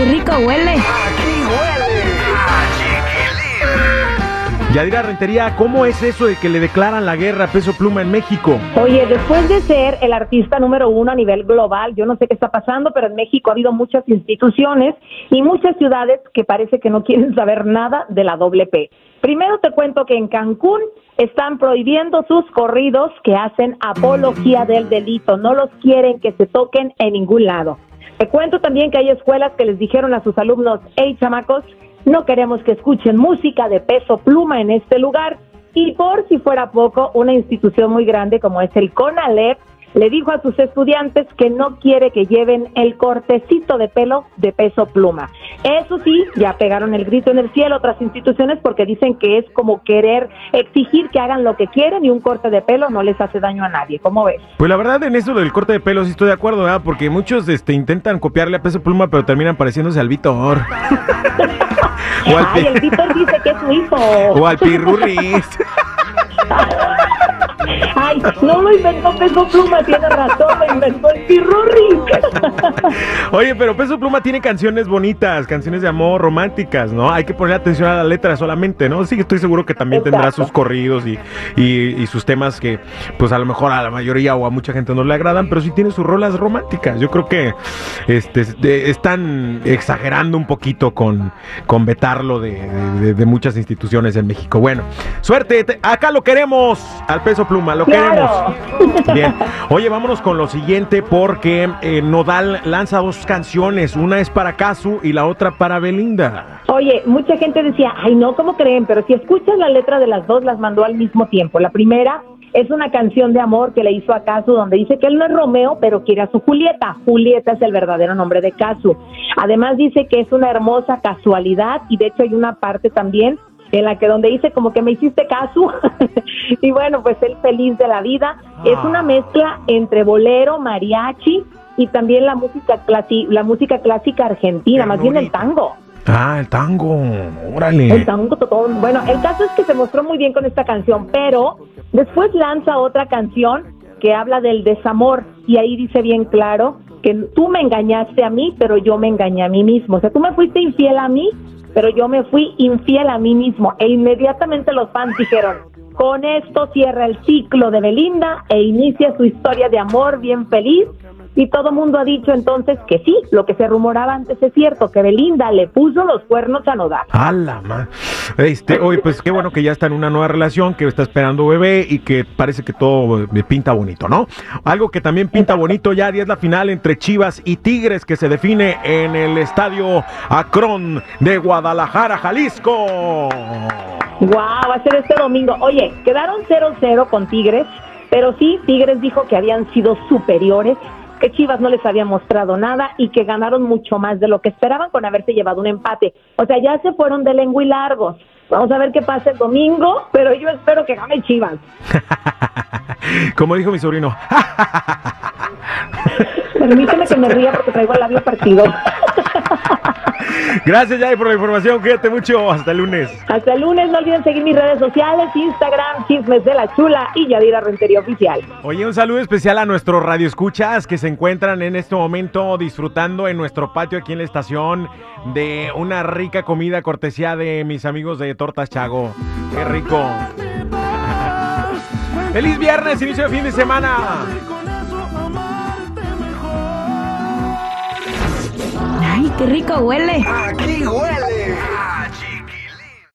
Qué rico huele. Aquí huele a chiquilín. Yadira Rentería, ¿cómo es eso de que le declaran la guerra a Peso Pluma en México? Oye, después de ser el artista número uno a nivel global, yo no sé qué está pasando, pero en México ha habido muchas instituciones y muchas ciudades que parece que no quieren saber nada de la doble P. Primero te cuento que en Cancún están prohibiendo sus corridos que hacen apología del delito. No los quieren que se toquen en ningún lado. Te cuento también que hay escuelas que les dijeron a sus alumnos, hey chamacos, no queremos que escuchen música de peso pluma en este lugar. Y por si fuera poco, una institución muy grande como es el CONALEP le dijo a sus estudiantes que no quiere que lleven el cortecito de pelo de peso pluma. Eso sí, ya pegaron el grito en el cielo otras instituciones porque dicen que es como querer exigir que hagan lo que quieren y un corte de pelo no les hace daño a nadie. ¿Cómo ves? Pues la verdad en eso del corte de pelo sí estoy de acuerdo, ¿verdad? Porque muchos este, intentan copiarle a Peso Pluma pero terminan pareciéndose al Vitor. o al Ay, el Víctor dice que es su hijo. o al Pirurris. Ay, no lo inventó Peso Pluma, tiene razón, lo inventó. Oye, pero Peso Pluma tiene canciones bonitas, canciones de amor, románticas, ¿no? Hay que poner atención a la letra solamente, ¿no? Sí, estoy seguro que también tendrá sus corridos y, y- y sus temas que, pues a lo mejor a la mayoría o a mucha gente no le agradan, pero sí tiene sus rolas románticas. Yo creo que este, de- están exagerando un poquito con, con vetarlo de, de- de muchas instituciones en México. Bueno, suerte, te- acá lo queremos, al Peso Pluma, lo Claro. queremos. Bien. Oye, vámonos con lo siguiente porque eh, Nodal lanza dos canciones. Una es para Casu y la otra para Belinda. Oye, mucha gente decía, ay no, ¿cómo creen? Pero si escuchas la letra de las dos, las mandó al mismo tiempo. La primera es una canción de amor que le hizo a Casu, donde dice que él no es Romeo, pero quiere a su Julieta. Julieta es el verdadero nombre de Casu. Además dice que es una hermosa casualidad y de hecho hay una parte también en la que donde dice como que me hiciste caso y bueno pues él feliz de la vida es una mezcla entre bolero mariachi y también la música clasi- la música clásica argentina más bien el tango Ah, el tango. Órale. el tango totón. Bueno, el caso es que se mostró muy bien con esta canción, pero después lanza otra canción que habla del desamor y ahí dice bien claro que tú me engañaste a mí, pero yo me engañé a mí mismo. O sea, tú me fuiste infiel a mí, pero yo me fui infiel a mí mismo. E inmediatamente los fans dijeron, con esto cierra el ciclo de Belinda e inicia su historia de amor bien feliz. Y todo mundo ha dicho entonces que sí, lo que se rumoraba antes es cierto, que Belinda le puso los cuernos a Nodal. A la ma- Este, oye, pues qué bueno que ya está en una nueva relación, que está esperando bebé y que parece que todo eh, pinta bonito, ¿no? Algo que también pinta bonito ya es la final entre Chivas y Tigres que se define en el estadio Acron de Guadalajara, Jalisco. Guau, va a ser este domingo. Oye, quedaron 0-0 con Tigres, pero sí, Tigres dijo que habían sido superiores, que Chivas no les había mostrado nada y que ganaron mucho más de lo que esperaban con haberse llevado un empate. O sea, ya se fueron de lengua y largos. Vamos a ver qué pasa el domingo, pero yo espero que gane Chivas. Como dijo mi sobrino. Permíteme que me ría porque traigo el labio partido. Gracias, Jay, por la información. Cuídate mucho. Hasta el lunes. Hasta el lunes, no olviden seguir mis redes sociales, Instagram, Chismes de la Chula y Yadira Rentería Oficial. Oye, un saludo especial a nuestros radioescuchas que se encuentran en este momento disfrutando en nuestro patio aquí en la estación de una rica comida cortesía de mis amigos de Tortas Chago. ¡Qué rico! ¡Feliz viernes, inicio de fin de semana! Ay, qué rico huele! Aquí huele